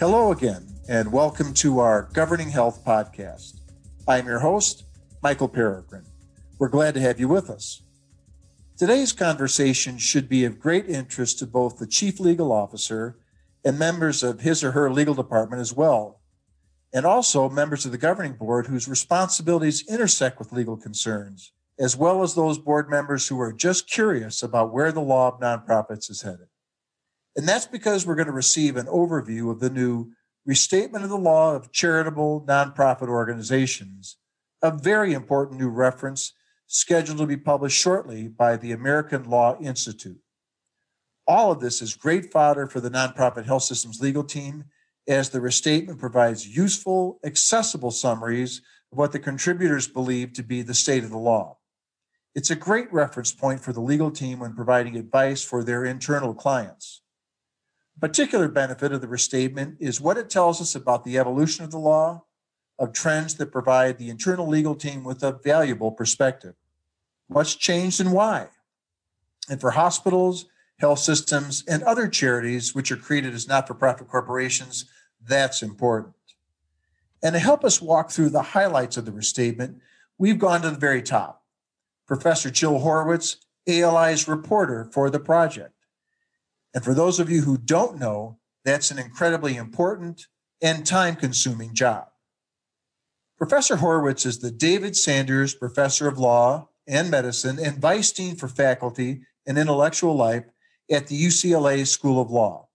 Hello again, and welcome to our Governing Health podcast. I'm your host, Michael Peregrine. We're glad to have you with us. Today's conversation should be of great interest to both the Chief Legal Officer and members of his or her legal department as well, and also members of the Governing Board whose responsibilities intersect with legal concerns, as well as those board members who are just curious about where the law of nonprofits is headed. And that's because we're going to receive an overview of the new Restatement of the Law of Charitable Nonprofit Organizations, a very important new reference scheduled to be published shortly by the American Law Institute. All of this is great fodder for the nonprofit health systems legal team as the restatement provides useful, accessible summaries of what the contributors believe to be the state of the law. It's a great reference point for the legal team when providing advice for their internal clients particular benefit of the restatement is what it tells us about the evolution of the law, of trends that provide the internal legal team with a valuable perspective. What's changed and why? And for hospitals, health systems, and other charities which are created as not for profit corporations, that's important. And to help us walk through the highlights of the restatement, we've gone to the very top. Professor Jill Horwitz, ALI's reporter for the project. And for those of you who don't know, that's an incredibly important and time consuming job. Professor Horwitz is the David Sanders Professor of Law and Medicine and Vice Dean for Faculty and Intellectual Life at the UCLA School of Law.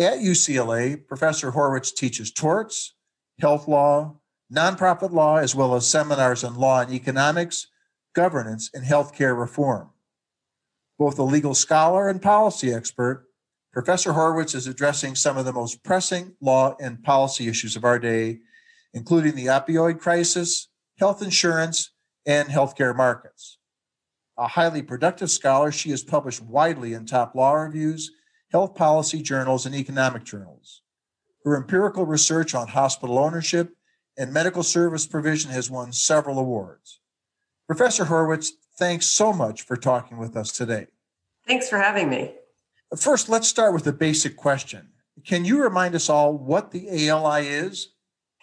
At UCLA, Professor Horwitz teaches torts, health law, nonprofit law, as well as seminars on law and economics, governance, and healthcare reform. Both a legal scholar and policy expert, Professor Horwitz is addressing some of the most pressing law and policy issues of our day, including the opioid crisis, health insurance, and healthcare markets. A highly productive scholar, she has published widely in top law reviews, health policy journals, and economic journals. Her empirical research on hospital ownership and medical service provision has won several awards. Professor Horwitz, thanks so much for talking with us today. Thanks for having me. First, let's start with a basic question. Can you remind us all what the ALI is?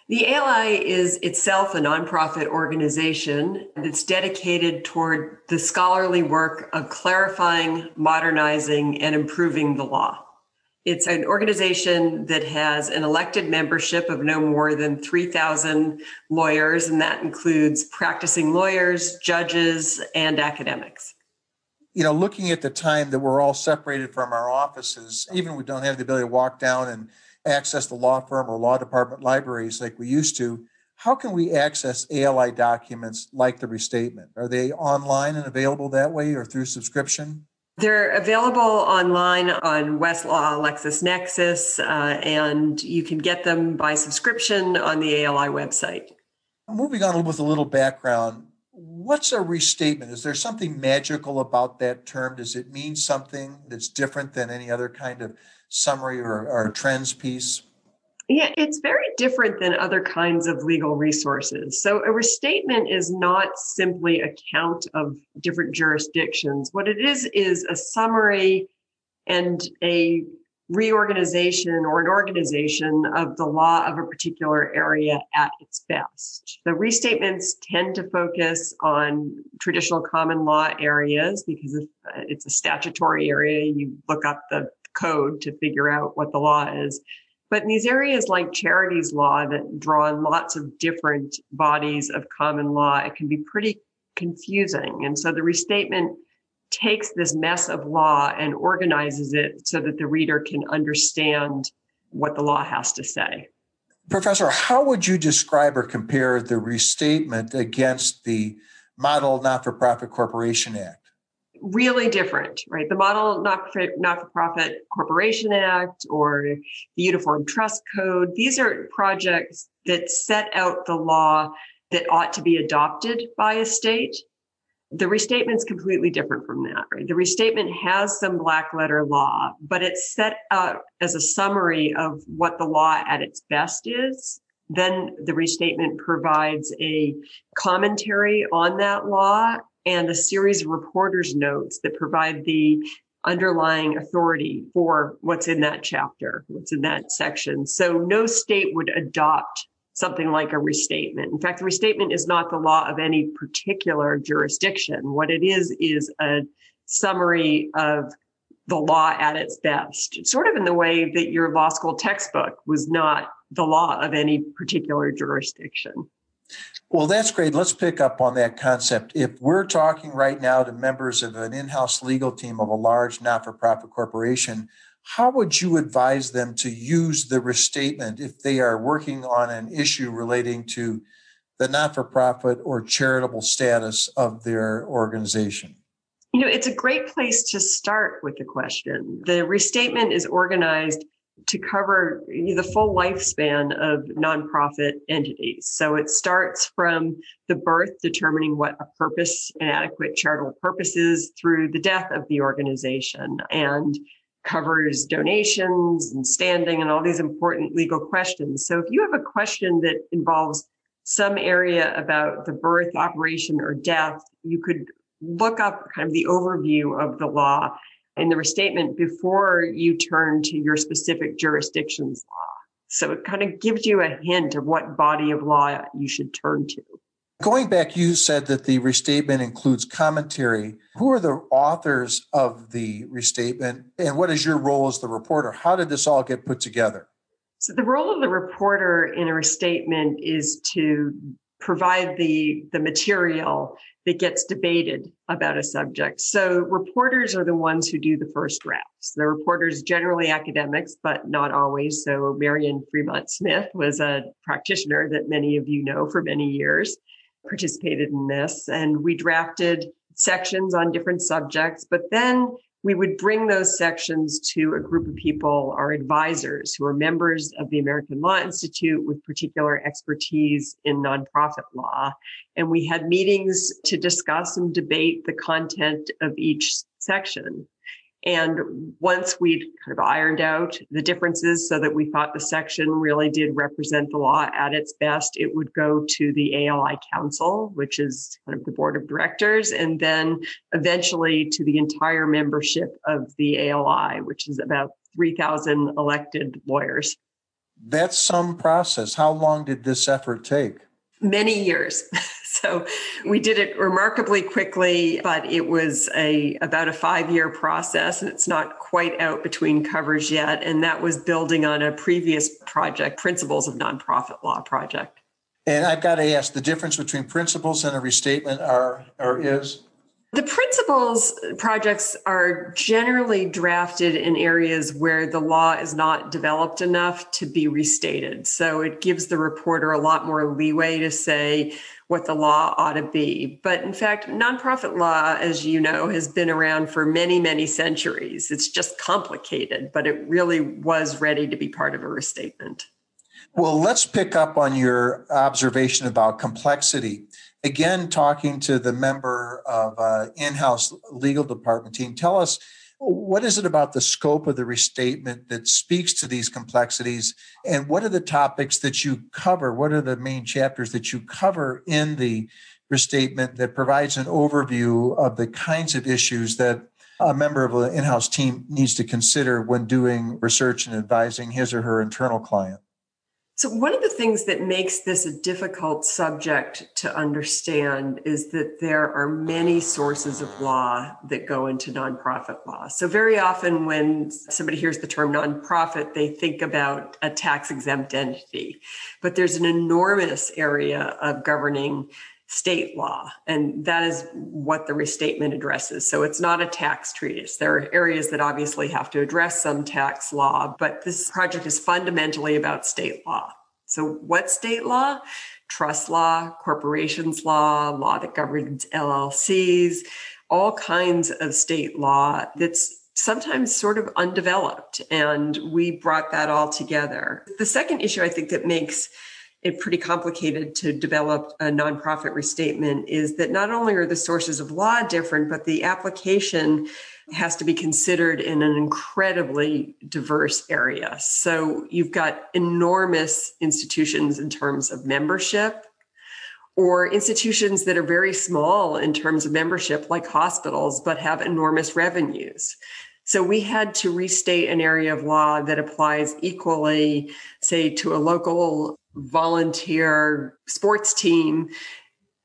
The ALI is itself a nonprofit organization that's dedicated toward the scholarly work of clarifying, modernizing, and improving the law. It's an organization that has an elected membership of no more than 3,000 lawyers, and that includes practicing lawyers, judges, and academics. You know, looking at the time that we're all separated from our offices, even we don't have the ability to walk down and access the law firm or law department libraries like we used to, how can we access ALI documents like the restatement? Are they online and available that way or through subscription? They're available online on Westlaw LexisNexis, uh, and you can get them by subscription on the ALI website. Moving on with a little background, what's a restatement? Is there something magical about that term? Does it mean something that's different than any other kind of summary or, or trends piece? Yeah, it's very different than other kinds of legal resources. So, a restatement is not simply a count of different jurisdictions. What it is, is a summary and a reorganization or an organization of the law of a particular area at its best. The restatements tend to focus on traditional common law areas because if uh, it's a statutory area, you look up the code to figure out what the law is. But in these areas like charities law that draw on lots of different bodies of common law, it can be pretty confusing. And so the restatement takes this mess of law and organizes it so that the reader can understand what the law has to say. Professor, how would you describe or compare the restatement against the Model Not for Profit Corporation Act? Really different, right? The Model Not for, Not for Profit Corporation Act or the Uniform Trust Code, these are projects that set out the law that ought to be adopted by a state. The restatement is completely different from that, right? The restatement has some black letter law, but it's set out as a summary of what the law at its best is. Then the restatement provides a commentary on that law and a series of reporter's notes that provide the underlying authority for what's in that chapter, what's in that section. So no state would adopt something like a restatement. In fact, the restatement is not the law of any particular jurisdiction. What it is, is a summary of the law at its best, sort of in the way that your law school textbook was not the law of any particular jurisdiction. Well, that's great. Let's pick up on that concept. If we're talking right now to members of an in house legal team of a large not for profit corporation, how would you advise them to use the restatement if they are working on an issue relating to the not for profit or charitable status of their organization? You know, it's a great place to start with the question. The restatement is organized to cover the full lifespan of nonprofit entities. So it starts from the birth, determining what a purpose, an adequate charitable purpose is, through the death of the organization and covers donations and standing and all these important legal questions. So if you have a question that involves some area about the birth, operation, or death, you could look up kind of the overview of the law in the restatement before you turn to your specific jurisdiction's law. So it kind of gives you a hint of what body of law you should turn to. Going back, you said that the restatement includes commentary. Who are the authors of the restatement, and what is your role as the reporter? How did this all get put together? So, the role of the reporter in a restatement is to provide the, the material that gets debated about a subject. So reporters are the ones who do the first drafts. The reporters generally academics, but not always. So Marian Fremont Smith was a practitioner that many of you know for many years, participated in this, and we drafted sections on different subjects. But then we would bring those sections to a group of people, our advisors, who are members of the American Law Institute with particular expertise in nonprofit law. And we had meetings to discuss and debate the content of each section. And once we'd kind of ironed out the differences so that we thought the section really did represent the law at its best, it would go to the ALI Council, which is kind of the board of directors, and then eventually to the entire membership of the ALI, which is about 3,000 elected lawyers. That's some process. How long did this effort take? Many years. So we did it remarkably quickly, but it was a about a five year process, and it's not quite out between covers yet. And that was building on a previous project, Principles of Nonprofit Law project. And I've got to ask, the difference between principles and a restatement are or is the principles projects are generally drafted in areas where the law is not developed enough to be restated. So it gives the reporter a lot more leeway to say what the law ought to be. But in fact, nonprofit law, as you know, has been around for many, many centuries. It's just complicated, but it really was ready to be part of a restatement. Well, let's pick up on your observation about complexity again, talking to the member of uh, in-house legal department team, tell us what is it about the scope of the restatement that speaks to these complexities, and what are the topics that you cover? What are the main chapters that you cover in the restatement that provides an overview of the kinds of issues that a member of an in-house team needs to consider when doing research and advising his or her internal client? So, one of the things that makes this a difficult subject to understand is that there are many sources of law that go into nonprofit law. So, very often when somebody hears the term nonprofit, they think about a tax exempt entity. But there's an enormous area of governing state law. And that is what the restatement addresses. So it's not a tax treatise. There are areas that obviously have to address some tax law, but this project is fundamentally about state law. So, what state law? Trust law, corporations law, law that governs LLCs, all kinds of state law that's sometimes sort of undeveloped. And we brought that all together. The second issue I think that makes it pretty complicated to develop a nonprofit restatement is that not only are the sources of law different, but the application has to be considered in an incredibly diverse area. So you've got enormous institutions in terms of membership, or institutions that are very small in terms of membership, like hospitals, but have enormous revenues. So we had to restate an area of law that applies equally, say, to a local volunteer sports team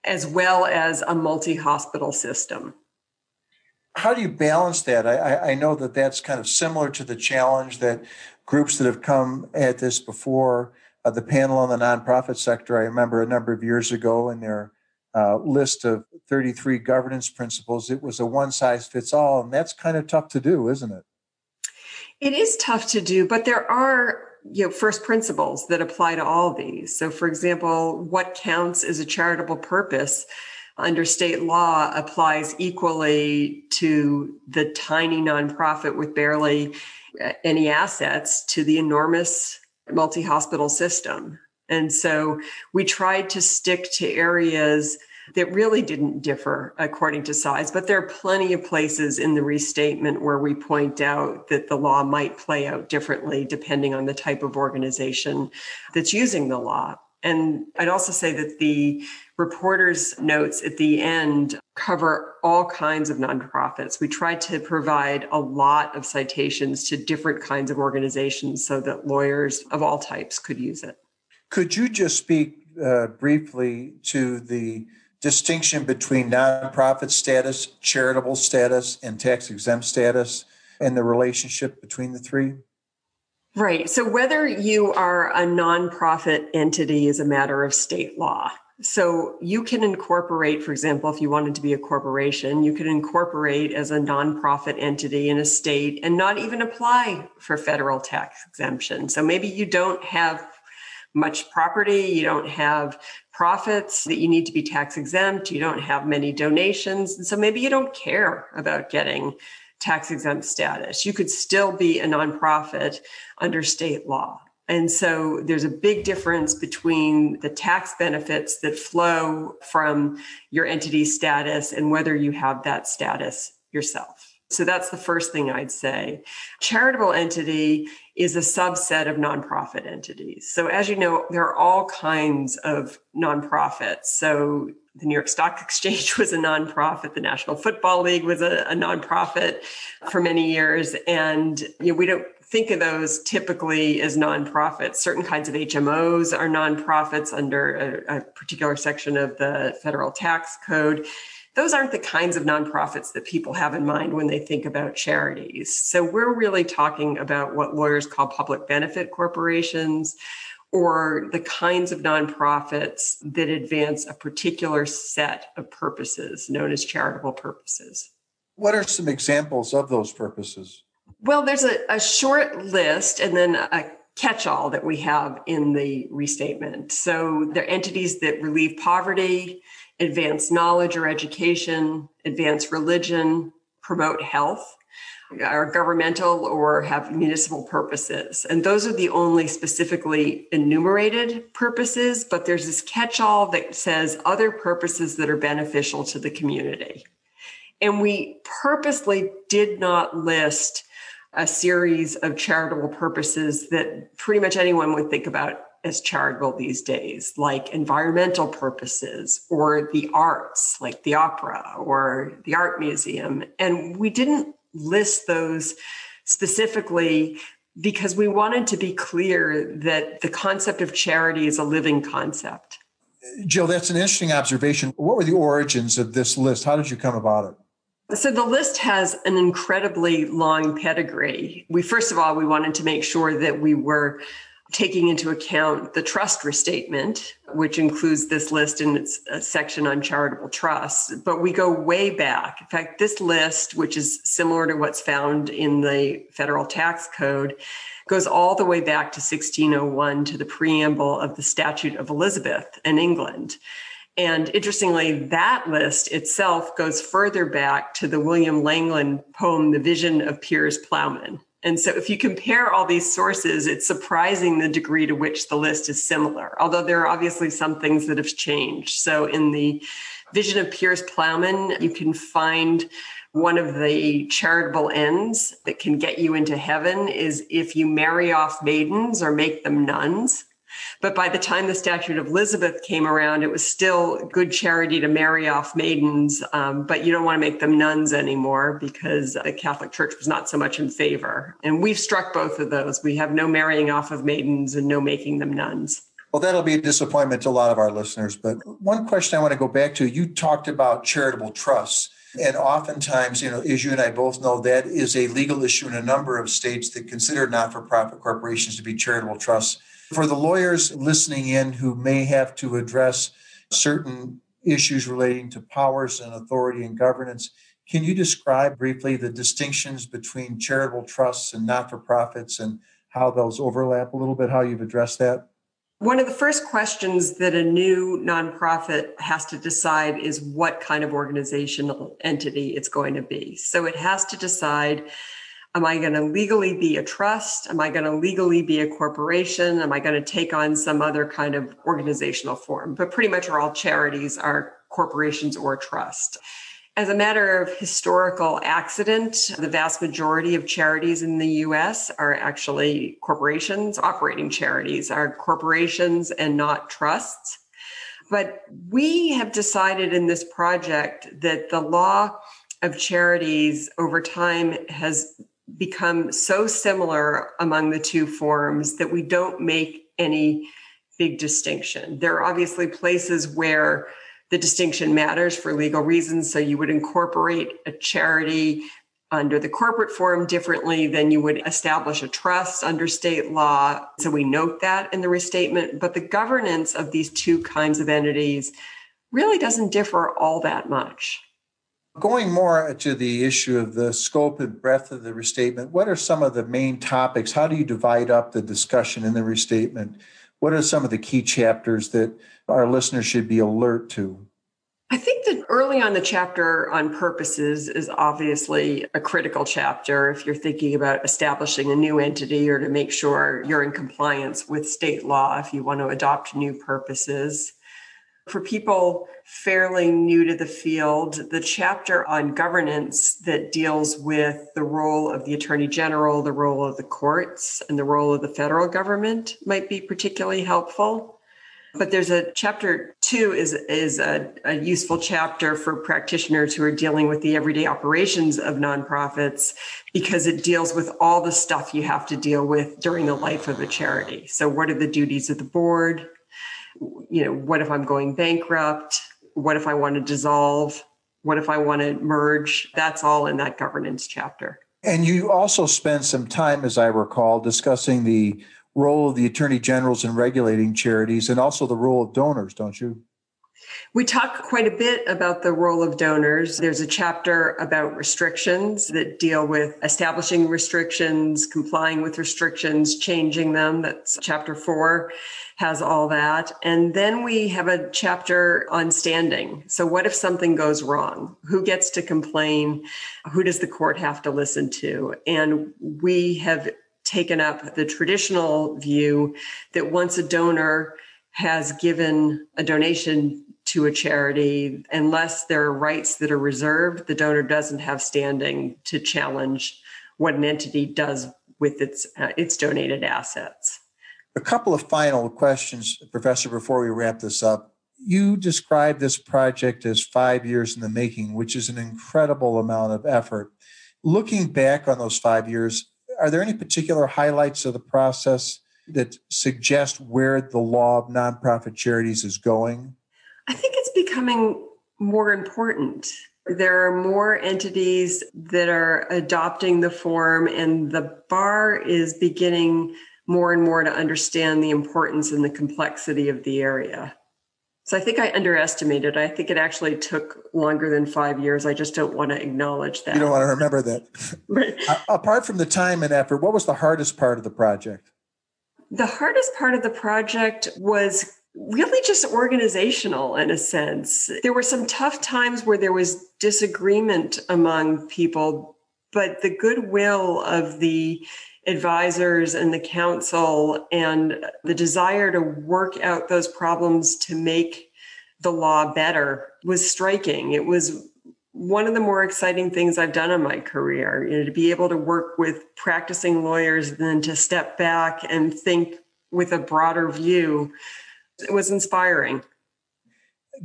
as well as a multi hospital system. How do you balance that? I, I know that that's kind of similar to the challenge that groups that have come at this before, uh, the panel on the nonprofit sector, I remember a number of years ago in their uh, list of 33 governance principles, it was a one size fits all. And that's kind of tough to do, isn't it? It is tough to do, but there are you know first principles that apply to all these. So for example, what counts as a charitable purpose under state law applies equally to the tiny nonprofit with barely uh, any assets to the enormous multi-hospital system. And so we tried to stick to areas that really didn't differ according to size, but there are plenty of places in the restatement where we point out that the law might play out differently depending on the type of organization that's using the law. And I'd also say that the reporter's notes at the end cover all kinds of nonprofits. We tried to provide a lot of citations to different kinds of organizations so that lawyers of all types could use it. Could you just speak uh, briefly to the distinction between nonprofit status, charitable status, and tax exempt status, and the relationship between the three? Right. So, whether you are a nonprofit entity is a matter of state law. So, you can incorporate, for example, if you wanted to be a corporation, you could incorporate as a nonprofit entity in a state and not even apply for federal tax exemption. So, maybe you don't have much property, you don't have profits that you need to be tax exempt, you don't have many donations. And so maybe you don't care about getting tax exempt status. You could still be a nonprofit under state law. And so there's a big difference between the tax benefits that flow from your entity status and whether you have that status yourself. So that's the first thing I'd say. Charitable entity is a subset of nonprofit entities. So as you know, there are all kinds of nonprofits. So the New York Stock Exchange was a nonprofit. The National Football League was a, a nonprofit for many years. And you know, we don't think of those typically as nonprofits. Certain kinds of HMOs are nonprofits under a, a particular section of the federal tax code those aren't the kinds of nonprofits that people have in mind when they think about charities. So we're really talking about what lawyers call public benefit corporations or the kinds of nonprofits that advance a particular set of purposes known as charitable purposes. What are some examples of those purposes? Well, there's a, a short list and then a catch all that we have in the restatement. So they're entities that relieve poverty, advance knowledge or education, advance religion, promote health, are governmental or have municipal purposes. And those are the only specifically enumerated purposes, but there's this catch all that says other purposes that are beneficial to the community. And we purposely did not list a series of charitable purposes that pretty much anyone would think about as charitable these days, like environmental purposes or the arts, like the opera or the art museum. And we didn't list those specifically because we wanted to be clear that the concept of charity is a living concept. Jill, that's an interesting observation. What were the origins of this list? How did you come about it? So the list has an incredibly long pedigree. We first of all we wanted to make sure that we were taking into account the trust restatement, which includes this list in its uh, section on charitable trusts. But we go way back. In fact, this list, which is similar to what's found in the federal tax code, goes all the way back to 1601 to the preamble of the Statute of Elizabeth in England. And interestingly, that list itself goes further back to the William Langland poem, The Vision of Piers Plowman, and so if you compare all these sources, it's surprising the degree to which the list is similar, although there are obviously some things that have changed. So in the vision of Piers Plowman, you can find one of the charitable ends that can get you into heaven is if you marry off maidens or make them nuns. But by the time the Statute of Elizabeth came around, it was still good charity to marry off maidens, um, but you don't want to make them nuns anymore because the Catholic Church was not so much in favor. And we've struck both of those. We have no marrying off of maidens and no making them nuns. Well, that'll be a disappointment to a lot of our listeners. But one question I want to go back to you talked about charitable trusts. And oftentimes, you know, as you and I both know, that is a legal issue in a number of states that consider not for profit corporations to be charitable trusts. For the lawyers listening in who may have to address certain issues relating to powers and authority and governance, can you describe briefly the distinctions between charitable trusts and not for profits and how those overlap a little bit, how you've addressed that? One of the first questions that a new nonprofit has to decide is what kind of organizational entity it's going to be. So it has to decide Am I going to legally be a trust? Am I going to legally be a corporation? Am I going to take on some other kind of organizational form? But pretty much all charities are corporations or trust. As a matter of historical accident, the vast majority of charities in the US are actually corporations. Operating charities are corporations and not trusts. But we have decided in this project that the law of charities over time has become so similar among the two forms that we don't make any big distinction. There are obviously places where the distinction matters for legal reasons. So you would incorporate a charity under the corporate form differently than you would establish a trust under state law. So we note that in the restatement. But the governance of these two kinds of entities really doesn't differ all that much. Going more to the issue of the scope and breadth of the restatement, what are some of the main topics? How do you divide up the discussion in the restatement? What are some of the key chapters that our listeners should be alert to? I think that early on the chapter on purposes is obviously a critical chapter if you're thinking about establishing a new entity or to make sure you're in compliance with state law if you want to adopt new purposes. For people fairly new to the field, the chapter on governance that deals with the role of the attorney general, the role of the courts, and the role of the federal government might be particularly helpful. But there's a chapter two is is a, a, useful chapter for practitioners who are dealing with the everyday operations of nonprofits because it deals with all the stuff you have to deal with during the life of a charity. So what are the duties of the board? You know, what if I'm going bankrupt? What if I want to dissolve? What if I want to merge? That's all in that governance chapter. And you also spend some time, as I recall, discussing the role of the attorney generals in regulating charities and also the role of donors, don't you? We talk quite a bit about the role of donors. There's a chapter about restrictions that deal with establishing restrictions, complying with restrictions, changing them. That's chapter four has all that. And then we have a chapter on standing. So, what if something goes wrong? Who gets to complain? Who does the court have to listen to? And we have taken up the traditional view that once a donor has given a donation to a charity, unless there are rights that are reserved, the donor doesn't have standing to challenge what an entity does with its uh, its donated assets. A couple of final questions, Professor, before we wrap this up. You described this project as five years in the making, which is an incredible amount of effort. Looking back on those five years, are there any particular highlights of the process that suggest where the law of nonprofit charities is going? I think it's becoming more important. There are more entities that are adopting the form, and the bar is beginning more and more to understand the importance and the complexity of the area. So I think I underestimated. I think it actually took longer than five years. I just don't want to acknowledge that. You don't want to remember that. right. Apart from the time and effort, what was the hardest part of the project? The hardest part of the project was really just organizational in a sense. There were some tough times where there was disagreement among people, but the goodwill of the advisors and the council and the desire to work out those problems to make the law better was striking. It was one of the more exciting things I've done in my career, you know, to be able to work with practicing lawyers and then to step back and think with a broader view it was inspiring.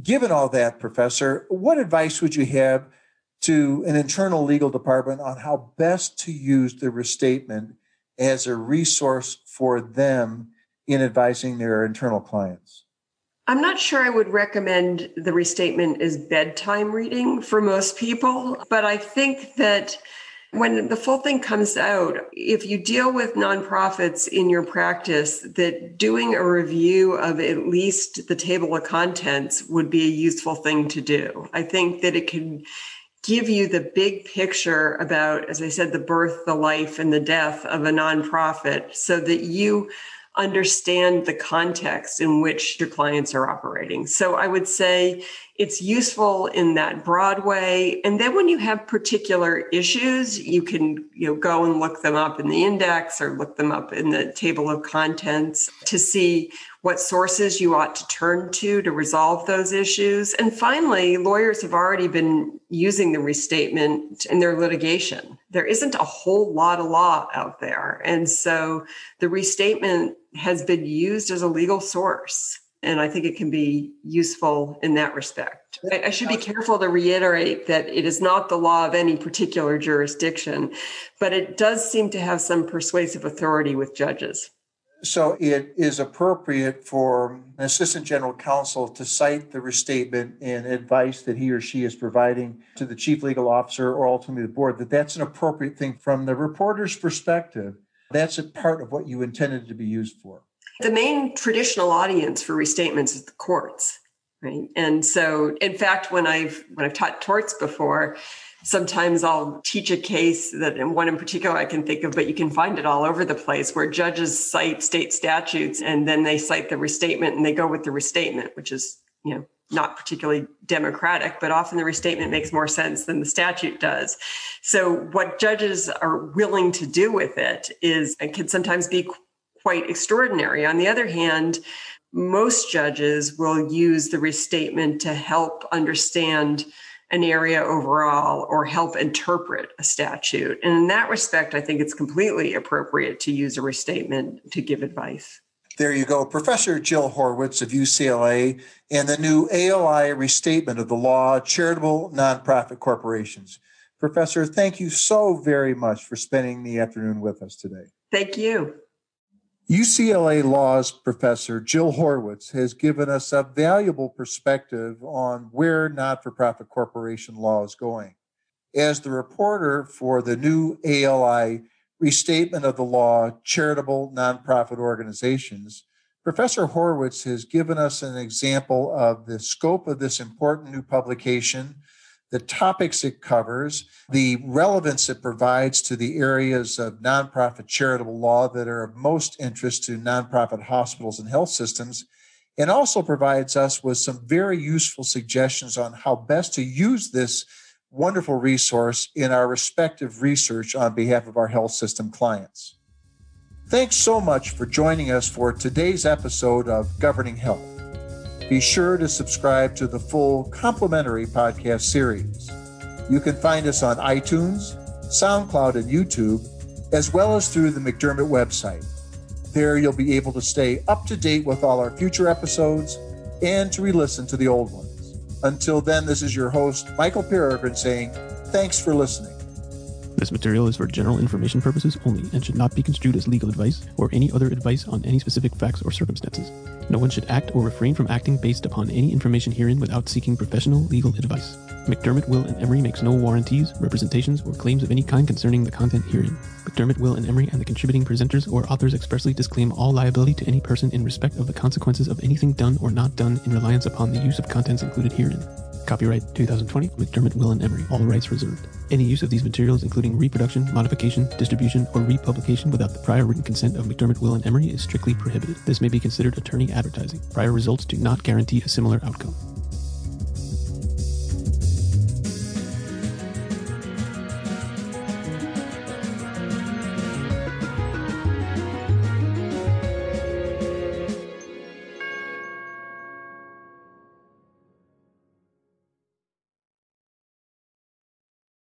Given all that, Professor, what advice would you have to an internal legal department on how best to use the restatement as a resource for them in advising their internal clients? I'm not sure I would recommend the restatement as bedtime reading for most people, but I think that when the full thing comes out, if you deal with nonprofits in your practice, that doing a review of at least the table of contents would be a useful thing to do. I think that it can give you the big picture about, as I said, the birth, the life, and the death of a nonprofit so that you understand the context in which your clients are operating. So I would say it's useful in that broad way. And then when you have particular issues, you can you know go and look them up in the index or look them up in the table of contents to see what sources you ought to turn to to resolve those issues. And finally, lawyers have already been using the restatement in their litigation. There isn't a whole lot of law out there. And so the restatement has been used as a legal source. And I think it can be useful in that respect. I, should be careful to reiterate that it is not the law of any particular jurisdiction, but it does seem to have some persuasive authority with judges. So it is appropriate for an assistant general counsel to cite the restatement and advice that he or she is providing to the chief legal officer or ultimately the board that that's an appropriate thing from the reporter's perspective. That's a part of what you intended to be used for. The main traditional audience for restatements is the courts, right? And so, in fact, when I've when I've taught torts before, sometimes I'll teach a case that, one in particular I can think of, but you can find it all over the place where judges cite state statutes and then they cite the restatement and they go with the restatement, which is, you know, not particularly democratic, but often the restatement makes more sense than the statute does. So, what judges are willing to do with it is, and can sometimes be quite extraordinary. On the other hand, most judges will use the restatement to help understand an area overall or help interpret a statute. And in that respect, I think it's completely appropriate to use a restatement to give advice. There you go. Professor Jill Horwitz of UCLA and the new ALI restatement of the law, charitable nonprofit corporations. Professor, thank you so very much for spending the afternoon with us today. Thank you. UCLA Laws professor Jill Horwitz has given us a valuable perspective on where not for profit corporation law is going. As the reporter for the new ALI restatement of the law, charitable nonprofit organizations, Professor Horwitz has given us an example of the scope of this important new publication the topics it covers, the relevance it provides to the areas of nonprofit charitable law that are of most interest to nonprofit hospitals and health systems, and also provides us with some very useful suggestions on how best to use this wonderful resource in our respective research on behalf of our health system clients. Thanks so much for joining us for today's episode of Governing Health. Be sure to subscribe to the full complimentary podcast series. You can find us on iTunes, SoundCloud, and YouTube, as well as through the McDermott website. There, you'll be able to stay up to date with all our future episodes and to re listen to the old ones. Until then, this is your host, Michael Peregrine, saying thanks for listening. This material is for general information purposes only and should not be construed as legal advice or any other advice on any specific facts or circumstances. No one should act or refrain from acting based upon any information herein without seeking professional legal advice. McDermott, Will, and Emery makes no warranties, representations, or claims of any kind concerning the content herein. McDermott, Will, and Emery and the contributing presenters or authors expressly disclaim all liability to any person in respect of the consequences of anything done or not done in reliance upon the use of contents included herein. Copyright 2020, McDermott, Will, and Emery, all rights reserved. Any use of these materials, including reproduction, modification, distribution, or republication without the prior written consent of McDermott, Will, and Emery is strictly prohibited. This may be considered attorney advertising. Prior results do not guarantee a similar outcome.